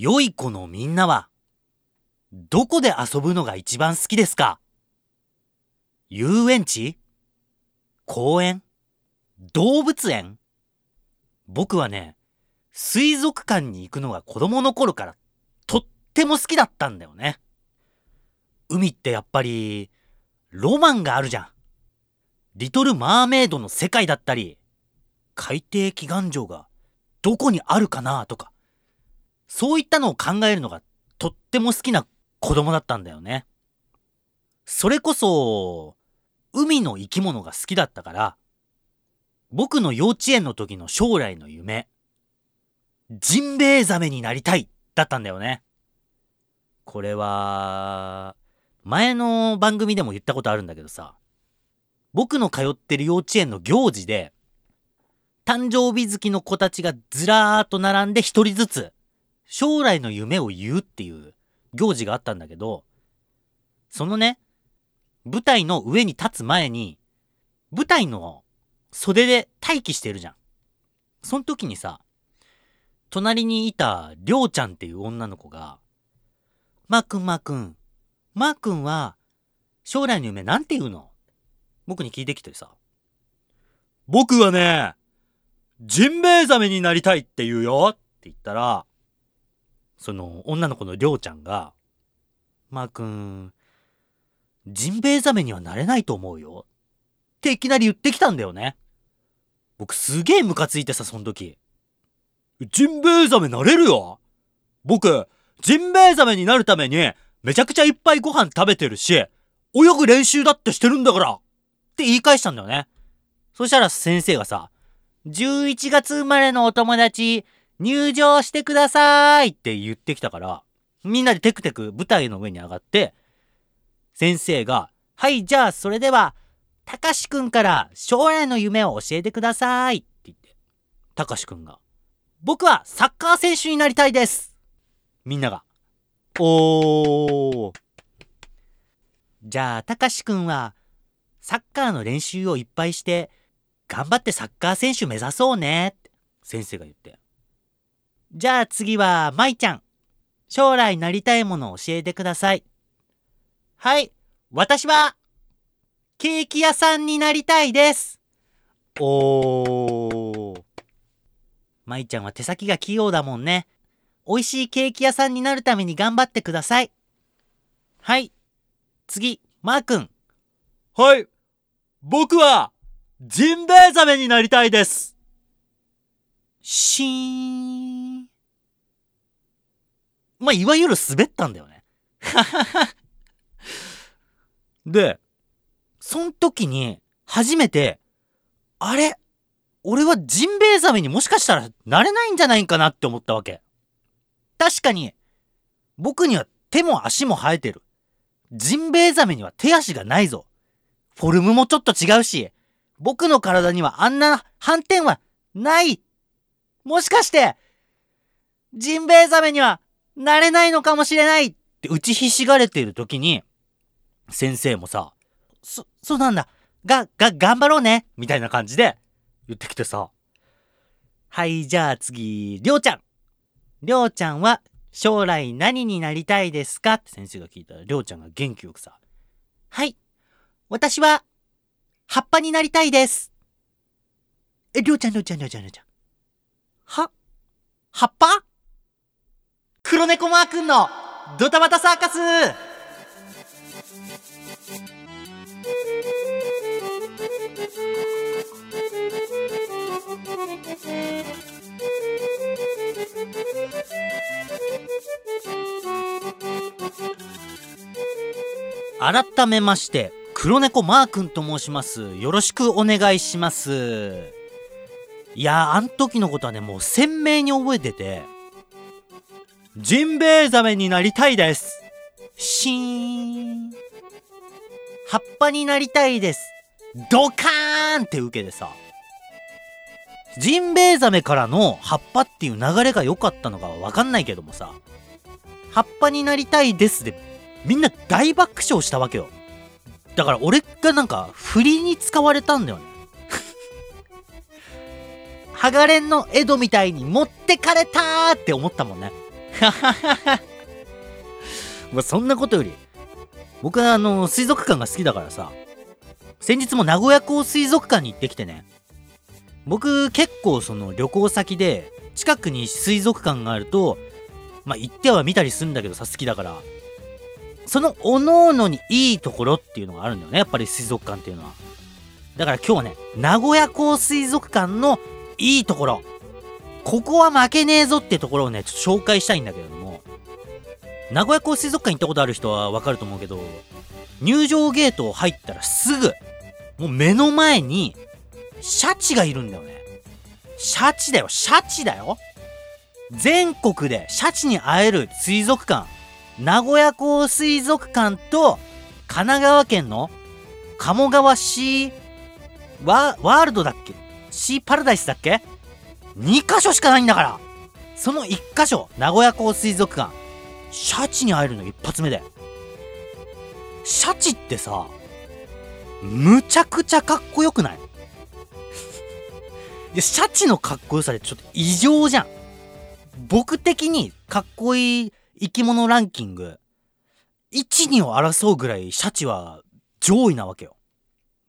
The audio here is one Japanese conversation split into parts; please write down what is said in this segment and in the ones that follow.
良い子のみんなは、どこで遊ぶのが一番好きですか？遊園地？公園？動物園？僕はね、水族館に行くのが子供の頃からとっても好きだったんだよね。海ってやっぱり、ロマンがあるじゃん。リトル・マーメイドの世界だったり、海底祈願場がどこにあるかなとか、そういったのを考えるのがとっても好きな子供だったんだよね。それこそ、海の生き物が好きだったから、僕の幼稚園の時の将来の夢、ジンベエザメになりたいだったんだよね。これは、前の番組でも言ったことあるんだけどさ、僕の通ってる幼稚園の行事で、誕生日月の子たちがずらーっと並んで一人ずつ、将来の夢を言うっていう行事があったんだけど、そのね、舞台の上に立つ前に、舞台の袖で待機してるじゃん。その時にさ、隣にいたりょうちゃんっていう女の子が、まーくんまーくん、まーくんは将来の夢なんて言うの？僕に聞いてきてさ。僕はね、ジンベエザメになりたいって言うよって言ったら、その女の子のりょうちゃんが、まーくん、ジンベエザメにはなれないと思うよ。っていきなり言ってきたんだよね。僕すげえムカついてさ、その時。ジンベエザメなれるよ僕、ジンベエザメになるために、めちゃくちゃいっぱいご飯食べてるし、泳ぐ練習だってしてるんだからって言い返したんだよね。そしたら先生がさ、11月生まれのお友達、入場してくださいって言ってきたから、みんなでテクテク舞台の上に上がって、先生が、はい、じゃあそれでは、たかしくんから将来の夢を教えてくださいって言って、たかしくんが、僕はサッカー選手になりたいですみんなが、おー。じゃあ、たかしくんは、サッカーの練習をいっぱいして、頑張ってサッカー選手目指そうねって先生が言って。じゃあ次は、まいちゃん。将来なりたいものを教えてください。はい、私は、ケーキ屋さんになりたいです。おー。まいちゃんは手先が器用だもんね。美味しいケーキ屋さんになるために頑張ってください。はい。次、マー君。はい。僕は、ジンベエザメになりたいです。しーん。まあ、いわゆる滑ったんだよね。で、そん時に、初めて、あれ俺はジンベエザメにもしかしたらなれないんじゃないかなって思ったわけ。確かに、僕には手も足も生えてる。ジンベエザメには手足がないぞ。フォルムもちょっと違うし、僕の体にはあんな斑点はない。もしかして、ジンベエザメにはなれないのかもしれないって打ちひしがれている時に、先生もさ、そ、そうなんだ。が、が、頑張ろうね。みたいな感じで言ってきてさ。はい、じゃあ次、りょうちゃん。りょうちゃんは将来何になりたいですかって先生が聞いたら、りょうちゃんが元気よくさ。はい。私は、葉っぱになりたいです。え、りょうちゃん、りょうちゃん、りょうちゃん、りょうちゃん。は、葉っぱ？黒猫マー君のドタバタサーカス。改めまして黒猫マー君と申します。よろしくお願いします。いやあん時のことはねもう鮮明に覚えててジンベエザメになりたいです。シーン。葉っぱになりたいです。ドカーンって受けてさ。ジンベエザメからの葉っぱっていう流れが良かったのかわかんないけどもさ。葉っぱになりたいですでみんな大爆笑したわけよ。だから俺がなんか振りに使われたんだよね。ハガレンの江戸みたいに持ってかれたーって思ったもんね。まあそんなことより僕はあの水族館が好きだからさ先日も名古屋港水族館に行ってきてね僕結構その旅行先で近くに水族館があるとまあ行っては見たりするんだけどさ好きだからその各々にいいところっていうのがあるんだよねやっぱり水族館っていうのは。だから今日はね名古屋港水族館のいいところ。ここは負けねえぞってところをねちょっと紹介したいんだけれども。名古屋港水族館行ったことある人はわかると思うけど入場ゲートを入ったらすぐもう目の前にシャチがいるんだよね。シャチだよシャチだよ。全国でシャチに会える水族館。名古屋港水族館と神奈川県の鴨川シーワワールドだっけ？シーパラダイスだっけ？?2 箇所しかないんだからその1箇所名古屋港水族館シャチに会えるの一発目でシャチってさむちゃくちゃかっこよくない？いやシャチのかっこよさでちょっと異常じゃん僕的にかっこいい生き物ランキング1、2を争うぐらいシャチは上位なわけよ。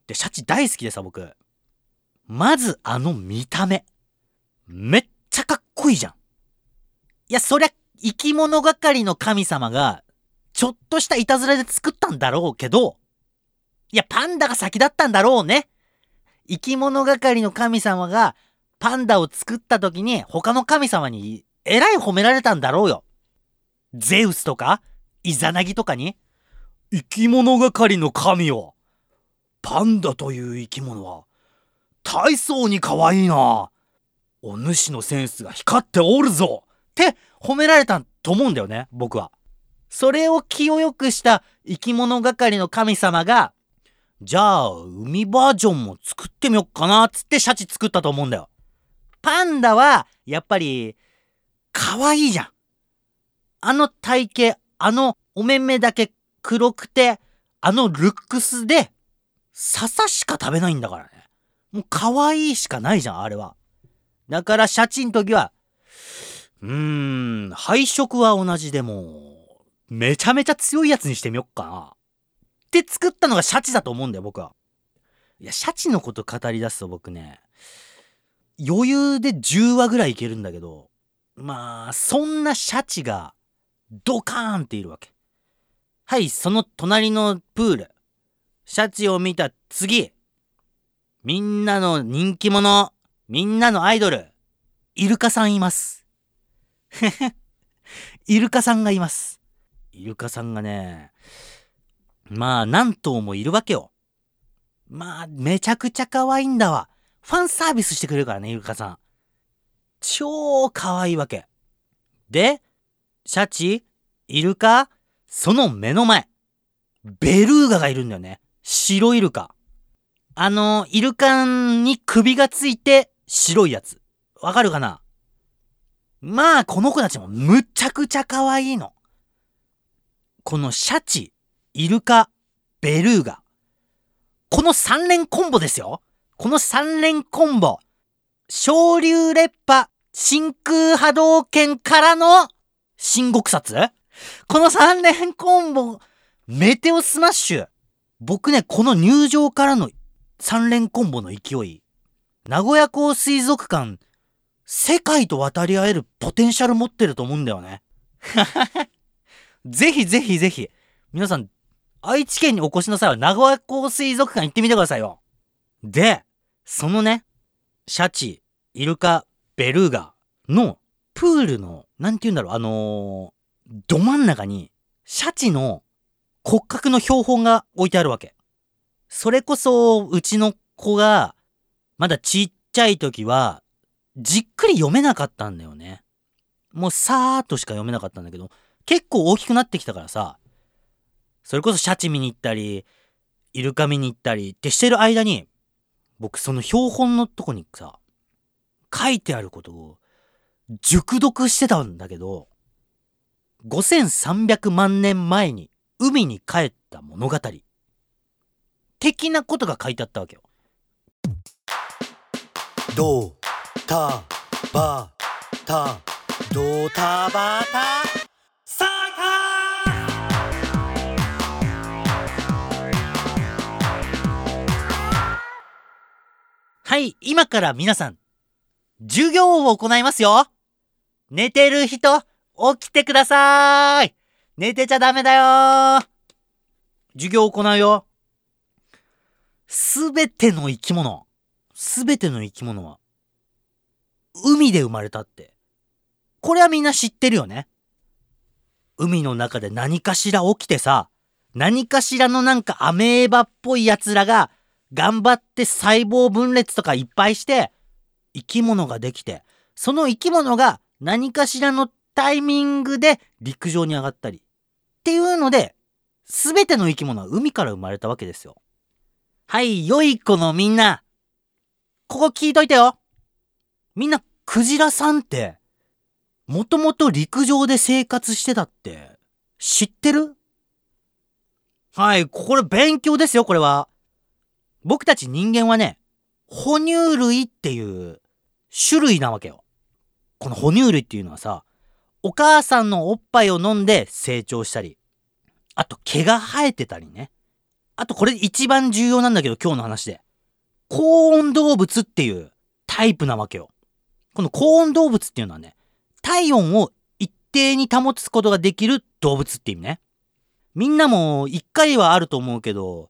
で、シャチ大好きでさ、僕。まずあの見た目。めっちゃかっこいいじゃん。いや、そりゃ、生き物係の神様が、ちょっとしたいたずらで作ったんだろうけど、いや、パンダが先だったんだろうね。生き物係の神様が、パンダを作った時に、他の神様に、えらい褒められたんだろうよ。ゼウスとか、イザナギとかに、生き物係の神よ。パンダという生き物は、大層に可愛いな。お主のセンスが光っておるぞって褒められたと思うんだよね、僕は。それを気を良くした生き物係の神様が、じゃあ、海バージョンも作ってみよっかな、つってシャチ作ったと思うんだよ。パンダは、やっぱり、可愛いじゃん。あの体型、あのお目目だけ黒くて、あのルックスで、笹しか食べないんだからね。もう可愛いしかないじゃん、あれは。だからシャチん時は、うーん、配色は同じでも、めちゃめちゃ強いやつにしてみよっかな。って作ったのがシャチだと思うんだよ、僕は。いや、シャチのこと語り出すと僕ね、余裕で10話ぐらいいけるんだけど、まあ、そんなシャチが、ドカーンっているわけ。はい、その隣のプール。シャチを見た次。みんなの人気者、みんなのアイドル、イルカさんいます。イルカさんがいます。イルカさんがね、まあ何頭もいるわけよ。まあめちゃくちゃ可愛いんだわ。ファンサービスしてくれるからね、イルカさん。超可愛いわけ。で、シャチイルカその目の前。ベルーガがいるんだよね。白イルカ。あの、イルカに首がついて白いやつ。わかるかな？まあ、この子たちもむちゃくちゃ可愛いの。このシャチ、イルカ、ベルーガ。この三連コンボですよ。この三連コンボ。昇竜烈波、真空波動拳からの、新国殺この三連コンボ、メテオスマッシュ。僕ね、この入場からの三連コンボの勢い。名古屋港水族館、世界と渡り合えるポテンシャル持ってると思うんだよね。ぜひぜひぜひ、皆さん、愛知県にお越しの際は名古屋港水族館行ってみてくださいよ。で、そのね、シャチ、イルカ、ベルーガのプールの、なんて言うんだろう、あのー、ど真ん中に、シャチの骨格の標本が置いてあるわけ。それこそ、うちの子が、まだちっちゃい時は、じっくり読めなかったんだよね。もうさーっとしか読めなかったんだけど、結構大きくなってきたからさ、それこそシャチ見に行ったり、イルカ見に行ったりってしてる間に、僕その標本のとこにさ、書いてあることを熟読してたんだけど、5300万年前に海に帰った物語。的なことが書いてあったわけよ。ド、タ、バ、タ、ドタバタサーカーはい、今から皆さん、授業を行いますよ。寝てる人、起きてください。寝てちゃダメだよ。授業行うよ。すべての生き物、すべての生き物は、海で生まれたって。これはみんな知ってるよね。海の中で何かしら起きてさ、何かしらのなんかアメーバっぽい奴らが頑張って細胞分裂とかいっぱいして生き物ができて、その生き物が何かしらのタイミングで陸上に上がったりっていうので、すべての生き物は海から生まれたわけですよ。はい、良い子のみんな。ここ聞いといてよ。みんな、クジラさんって、もともと陸上で生活してたって、知ってる？はい、これ勉強ですよ、これは。僕たち人間はね、哺乳類っていう種類なわけよ。この哺乳類っていうのはさ、お母さんのおっぱいを飲んで成長したり、あと毛が生えてたりね。あとこれ一番重要なんだけど今日の話で。高温動物っていうタイプなわけよ。この高温動物っていうのはね、体温を一定に保つことができる動物って意味ね。みんなも一回はあると思うけど、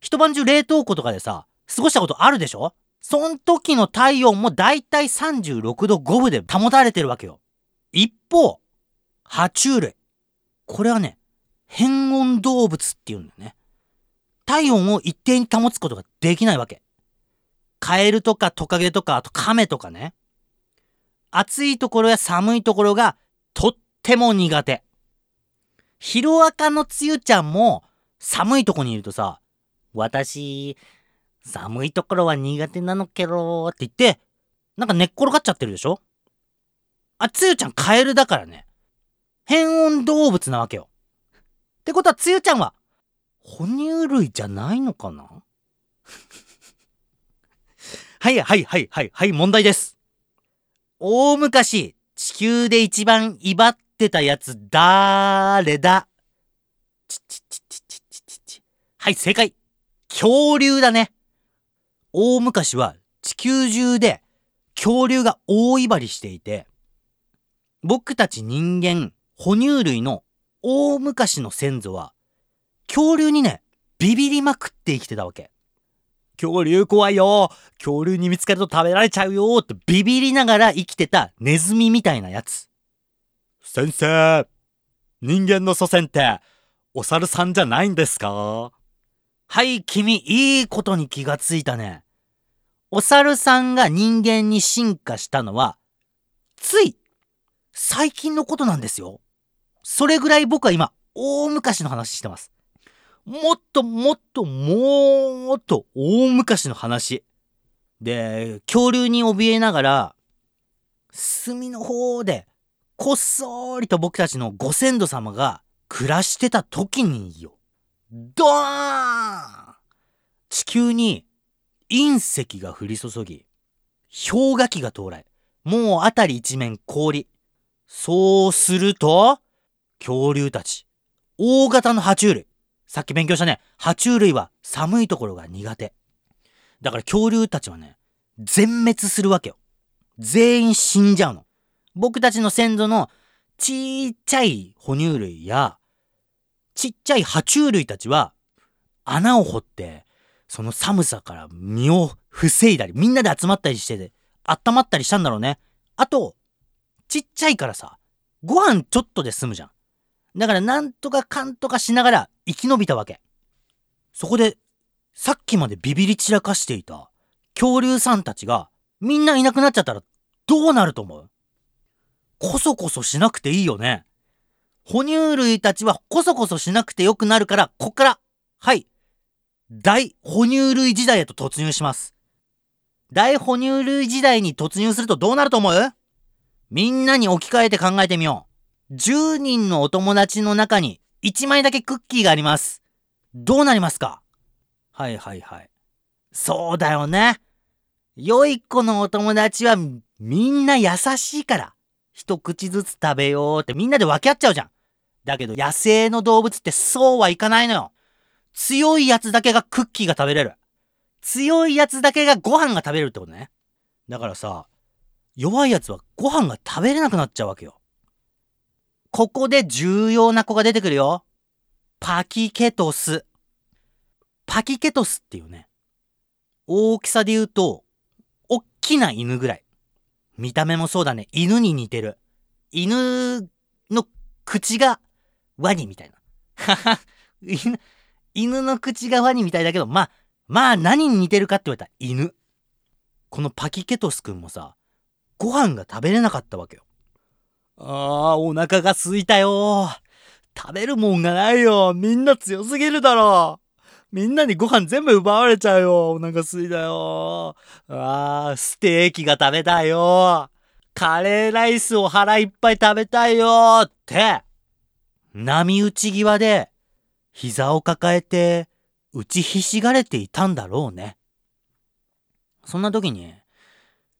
一晩中冷凍庫とかでさ、過ごしたことあるでしょ？そん時の体温もだいたい36度5分で保たれてるわけよ。一方、爬虫類。これはね、変温動物っていうんだよね。体温を一定に保つことができないわけ。カエルとかトカゲとか、あとカメとかね。暑いところや寒いところがとっても苦手。ヒロアカのつゆちゃんも寒いとこにいるとさ、私、寒いところは苦手なのけろって言って、なんか寝っ転がっちゃってるでしょ？あ、つゆちゃんカエルだからね。変温動物なわけよ。ってことはつゆちゃんは、哺乳類じゃないのかな？はいはいはいはいはい問題です。大昔、地球で一番威張ってたやつだ？ーれだちちちちちちちち。はい、正解。恐竜だね。大昔は地球中で恐竜が大威張りしていて、僕たち人間、哺乳類の大昔の先祖は、恐竜にね、ビビりまくって生きてたわけ。恐竜怖いよ恐竜に見つかると食べられちゃうよってビビりながら生きてたネズミみたいなやつ。先生、人間の祖先って、お猿さんじゃないんですか？はい、君、いいことに気がついたね。お猿さんが人間に進化したのは、つい、最近のことなんですよ。それぐらい僕は今、大昔の話してます。もっともっともっと大昔の話。で、恐竜に怯えながら、隅の方で、こっそりと僕たちのご先祖様が暮らしてた時によ。ドーン地球に隕石が降り注ぎ、氷河期が到来。もう辺り一面氷。そうすると、恐竜たち、大型の爬虫類。さっき勉強したね。爬虫類は寒いところが苦手。だから恐竜たちはね、全滅するわけよ。全員死んじゃうの。僕たちの先祖のちっちゃい哺乳類や、ちっちゃい爬虫類たちは、穴を掘って、その寒さから身を防いだり、みんなで集まったりしてて、温まったりしたんだろうね。あと、ちっちゃいからさ、ご飯ちょっとで済むじゃん。だからなんとかかんとかしながら生き延びたわけ。そこで、さっきまでビビり散らかしていた恐竜さんたちがみんないなくなっちゃったらどうなると思う？こそこそしなくていいよね。哺乳類たちはこそこそしなくてよくなるから、こっから、はい、大哺乳類時代へと突入します。大哺乳類時代に突入するとどうなると思う？みんなに置き換えて考えてみよう。10人のお友達の中に1枚だけクッキーがあります。どうなりますか？はいはいはい。そうだよね。良い子のお友達はみんな優しいから。一口ずつ食べようってみんなで分け合っちゃうじゃん。だけど野生の動物ってそうはいかないのよ。強いやつだけがクッキーが食べれる。強いやつだけがご飯が食べれるってことね。だからさ、弱いやつはご飯が食べれなくなっちゃうわけよ。ここで重要な子が出てくるよ。パキケトス。パキケトスっていうね。大きさで言うと、おっきな犬ぐらい。見た目もそうだね。犬に似てる。犬の口がワニみたいな。はは、犬、の口がワニみたいだけど、まあ、まあ何に似てるかって言われたら犬。このパキケトスくんもさ、ご飯が食べれなかったわけよ。あー、お腹が空いたよ。食べるもんがないよ。みんな強すぎるだろ。みんなにご飯全部奪われちゃうよ。お腹すいたよ。あー、ステーキが食べたいよ。カレーライスを腹いっぱい食べたいよ。って、波打ち際で膝を抱えて打ちひしがれていたんだろうね。そんな時に、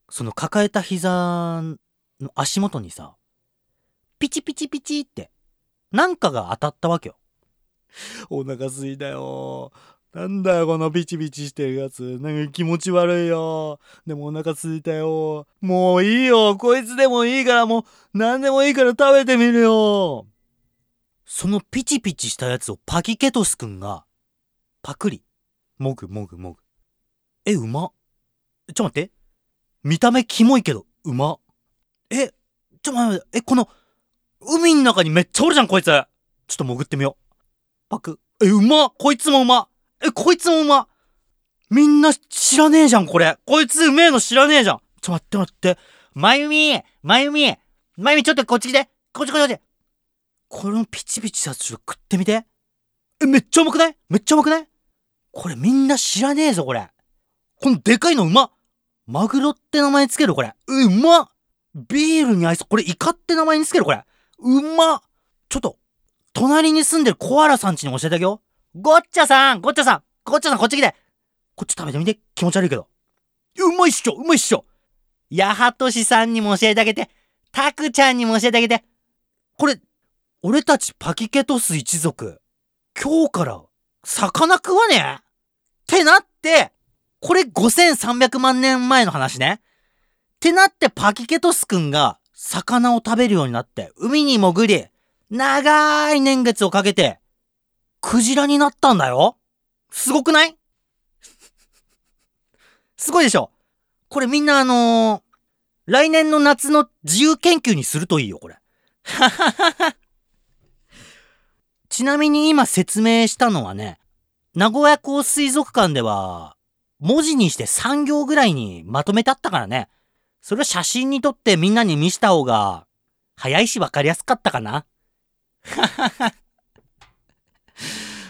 その抱えた膝の足元にさ、ピチピチピチって、なんかが当たったわけよ。お腹すいたよ。なんだよ、このピチピチしてるやつ。なんか気持ち悪いよ。でもお腹すいたよ。もういいよ。こいつでもいいからもう、何でもいいから食べてみるよ。そのピチピチしたやつをパキケトスくんが、パクリ。もぐもぐもぐ。え、うま？ちょ待って。見た目キモいけど、うま？え、ちょ待って、え、この、海の中にめっちゃおるじゃん、こいつ。ちょっと潜ってみよう。パク。え、うまこいつもうまえ、こいつもうまみんな知らねえじゃん、これ。こいつうめえの知らねえじゃん。ちょ、待って待って。まゆみまゆみまゆみちょっとこっち来てこっちこっちこっちこのピチピチしたやつちょっと食ってみて。え、めっちゃうまくない？めっちゃうまくない？これみんな知らねえぞ、これ。このでかいのうまマグロって名前つける、これ。うまビールに合いそう。これイカって名前につける、これ。うまちょっと、隣に住んでるコアラさんちに教えてあげよう。ゴッチャさんゴッチャさんゴッチャさんこっち来てこっち食べてみて。気持ち悪いけど。うまいっしょうまいっしょヤハトシさんにも教えてあげて。タクちゃんにも教えてあげて。これ、俺たちパキケトス一族、今日から魚食わねえ？ってなって、これ5300万年前の話ね。ってなってパキケトスくんが魚を食べるようになって、海に潜り、長い年月をかけて、クジラになったんだよ。すごくない？すごいでしょ？これみんなあのー、来年の夏の自由研究にするといいよ、これ。ちなみに今説明したのはね、名古屋港水族館では、文字にして3行ぐらいにまとめてあったからね。それを写真に撮ってみんなに見した方が、早いし分かりやすかったかな？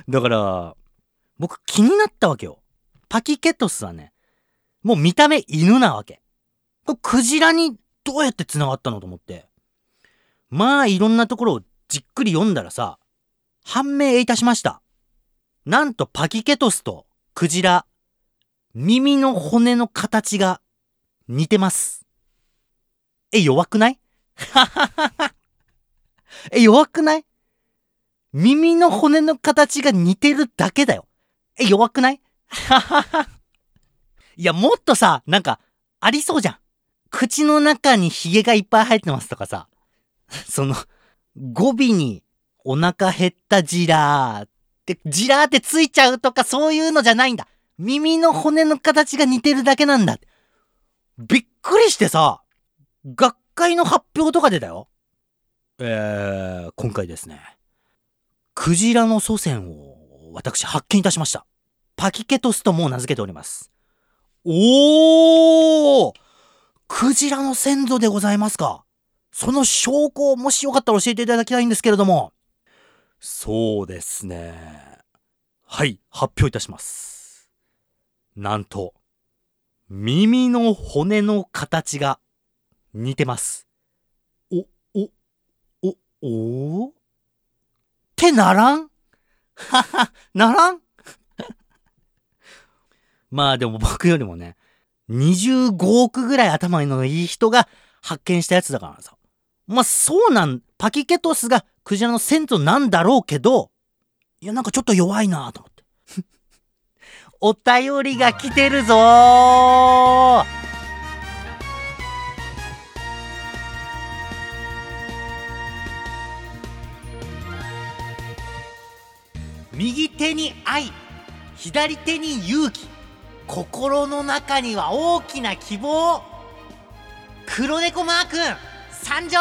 だから、僕気になったわけよ。パキケトスはね、もう見た目犬なわけ。これクジラにどうやって繋がったのと思って。まあいろんなところをじっくり読んだらさ、判明いたしました。なんとパキケトスとクジラ、耳の骨の形が似てます。え、弱くない？え、弱くない？耳の骨の形が似てるだけだよ。え、弱くない？いや、もっとさ、なんか、ありそうじゃん。口の中にヒゲがいっぱい生えてますとかさ。その、語尾にお腹減ったジラーって、ジラーってついちゃうとかそういうのじゃないんだ。耳の骨の形が似てるだけなんだ。びっくりしてさ、学会の発表とかでだよ。えー、今回ですね、クジラの祖先を私発見いたしました。パキケトスとも名付けております。おークジラの先祖でございますか？その証拠をもしよかったら教えていただきたいんですけれども。そうですね。はい、発表いたします。なんと、耳の骨の形が似てます。お、お、お、おってならん？はは、ならん？まあでも僕よりもね、25億ぐらい頭のいい人が発見したやつだからさ。まあそうなん、パキケトスがクジラの先祖なんだろうけど、いやなんかちょっと弱いなと思って。お便りが来てるぞ手に愛左手に勇気心の中には大きな希望。黒猫マー君参上。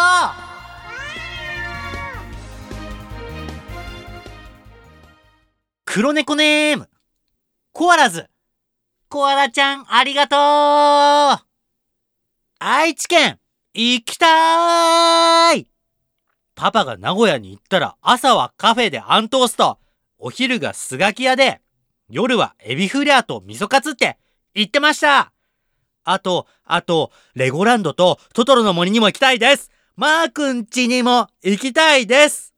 黒猫ネーム。コアラズ。コアラちゃんありがとう。愛知県行きたい。パパが名古屋に行ったら朝はカフェでアントースト。お昼がスガキ屋で夜はエビフリャーと味噌カツって言ってましたあと、あと、レゴランドとトトロの森にも行きたいです。マー君家にも行きたいです。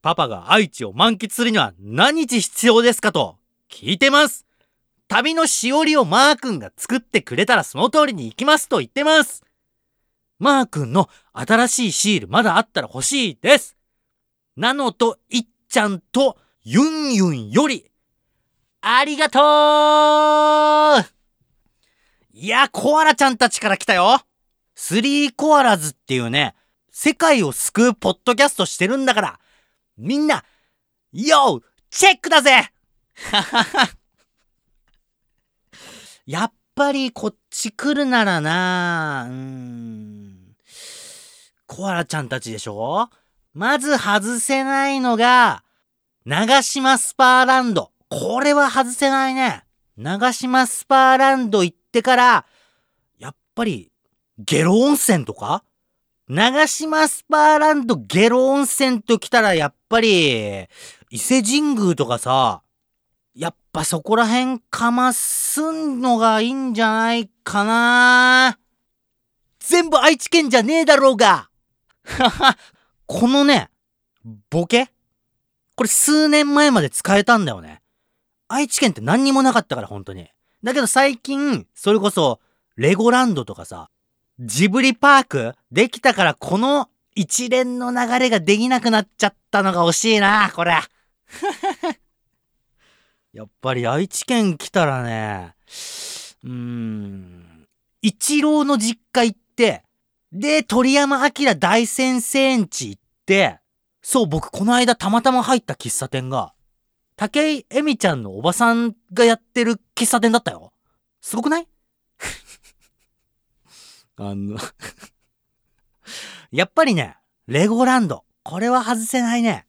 パパが愛知を満喫するには何日必要ですかと聞いてます。旅のしおりをマー君が作ってくれたらその通りに行きますと言ってます。マー君の新しいシールまだあったら欲しいです。なのといっちゃんとユンユンよりありがとう。いや、コアラちゃんたちから来たよ。スリーコアラズっていうね、世界を救うポッドキャストしてるんだから、みんな、ヨーチェックだぜ。やっぱりこっち来るならな。うん。コアラちゃんたちでしょ？まず外せないのが、長島スパーランド。これは外せないね。長島スパーランド行ってから、やっぱり、ゲロ温泉とか？長島スパーランドゲロ温泉と来たらやっぱり、伊勢神宮とかさ、やっぱそこら辺かますんのがいいんじゃないかな全部愛知県じゃねえだろうがはは、このね、ボケこれ数年前まで使えたんだよね。愛知県って何にもなかったから、本当に。だけど最近、それこそ、レゴランドとかさ、ジブリパークできたからこの一連の流れができなくなっちゃったのが惜しいな、これ。やっぱり愛知県来たらね、うーん、一郎の実家行って、で、鳥山明大先生んち行って、そう、僕この間たまたま入った喫茶店が、武井恵美ちゃんのおばさんがやってる喫茶店だったよ。すごくない？あの やっぱりね、レゴランド。これは外せないね。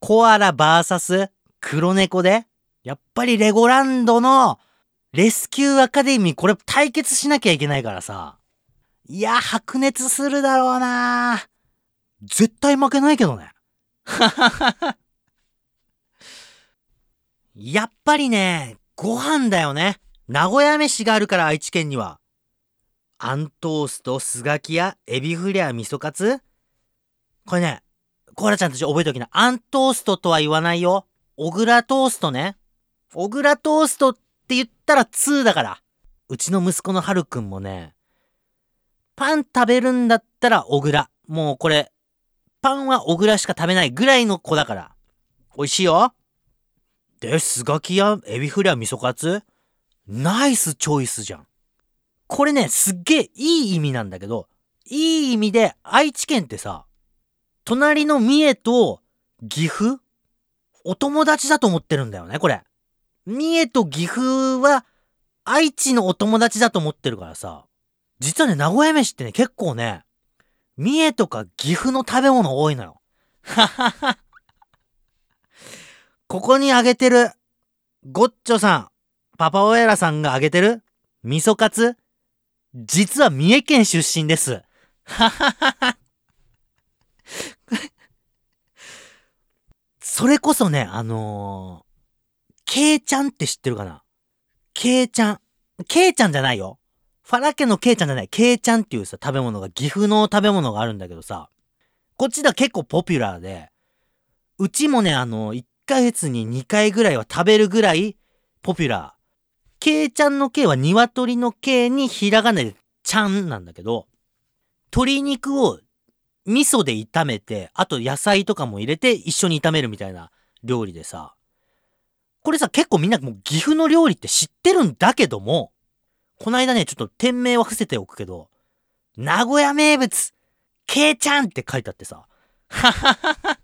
コアラバーサス黒猫で、やっぱりレゴランドのレスキューアカデミーこれ対決しなきゃいけないからさ。いや、白熱するだろうな絶対負けないけどね。やっぱりね、ご飯だよね。名古屋飯があるから愛知県には。アントースト、スガキやエビフレア味噌カツこれね、コーラちゃんたち覚えておきな。アントーストとは言わないよ。小倉トーストね。小倉トーストって言ったら2だから。うちの息子のはるくんもね、パン食べるんだったら小倉。もうこれ、パンは小倉しか食べないぐらいの子だから。美味しいよ。で、スガキやエビフレア味噌カツ？ナイスチョイスじゃん。これね、すっげえいい意味なんだけど、いい意味で愛知県ってさ、隣の三重と岐阜？お友達だと思ってるんだよね、これ。三重と岐阜は愛知のお友達だと思ってるからさ、実はね、名古屋飯ってね、結構ね、三重とか岐阜の食べ物多いのよ。ははは。ここにあげてる、ゴッチョさん、パパオエラさんがあげてる、味噌カツ、実は三重県出身です。はははは。それこそね、あのー、ケイちゃんって知ってるかな？ケイちゃん。ケイちゃんじゃないよ。ファラ家のケイちゃんじゃない。ケイちゃんっていうさ、食べ物が、岐阜の食べ物があるんだけどさ、こっちでは結構ポピュラーで、うちもね、あのー、ヶ月に2回ぐらいは食べるぐらいポピュラー。ケイちゃんのケイは鶏のケイにひらがなでちゃんなんだけど、鶏肉を味噌で炒めて、あと野菜とかも入れて一緒に炒めるみたいな料理でさ、これさ、結構みんなもう岐阜の料理って知ってるんだけども、この間ね、ちょっと店名は伏せておくけど、名古屋名物、けいちゃんって書いてあってさ、はははは。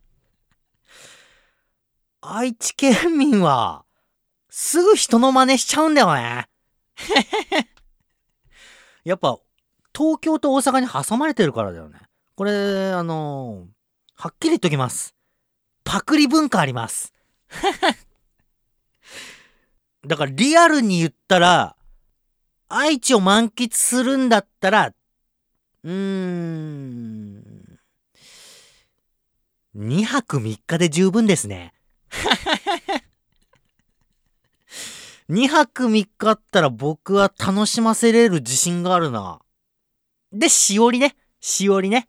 愛知県民は、すぐ人の真似しちゃうんだよね。やっぱ、東京と大阪に挟まれてるからだよね。これ、あのー、はっきり言っときます。パクリ文化あります。だからリアルに言ったら、愛知を満喫するんだったら、うーん、2泊3日で十分ですね。2泊3日あったら僕は楽しませれる自信があるな。で、しおりね。しおりね。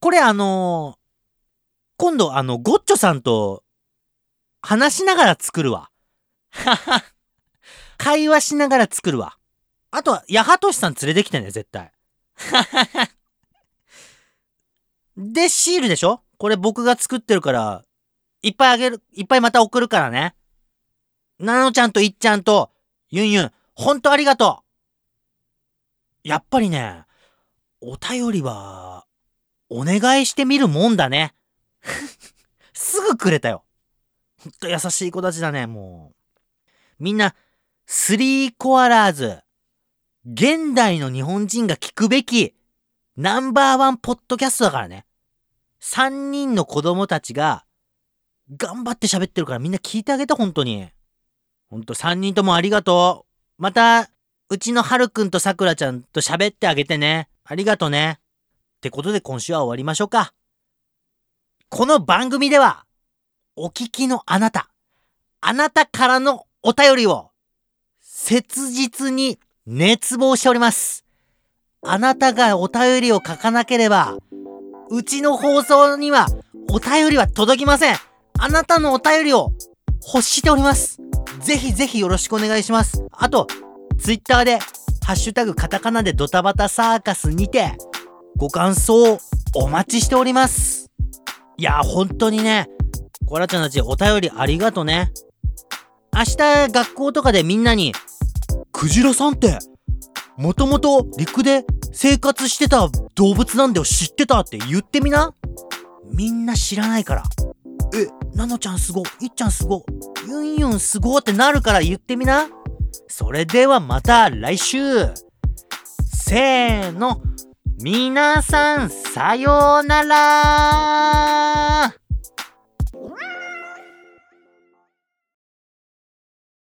これあのー、今度あの、ゴッチョさんと話しながら作るわ。はは。会話しながら作るわ。あとは、八幡さん連れてきてね、絶対。で、シールでしょ？これ僕が作ってるから、いっぱいあげる、いっぱいまた送るからね。なのちゃんといっちゃんと、ゆんゆん、ほんとありがとうやっぱりね、お便りは、お願いしてみるもんだね。すぐくれたよ。ほんと優しい子たちだね、もう。みんな、スリーコアラーズ、現代の日本人が聞くべき、ナンバーワンポッドキャストだからね。3人の子供たちが、頑張って喋ってるからみんな聞いてあげて、本当に。ほんと3人ともありがとう。また、うちのはるくんとさくらちゃんと喋ってあげてね。ありがとね。ってことで今週は終わりましょうか。この番組では、お聞きのあなた、あなたからのお便りを、切実に熱望しております。あなたがお便りを書かなければ、うちの放送にはお便りは届きません。あなたのお便りを欲しております。ぜひぜひよろしくお願いします。あと、ツイッターで、ハッシュタグカタカナでドタバタサーカスにて、ご感想をお待ちしております。いや、本当にね、コラちゃんたちお便りありがとね。明日学校とかでみんなに、クジラさんって、もともと陸で生活してた動物なんだよ知ってたって言ってみなみんな知らないから。え、なのちゃんすご、いっちゃんすご、ユンユンすごってなるから言ってみな。それではまた来週せーの皆さんさようなら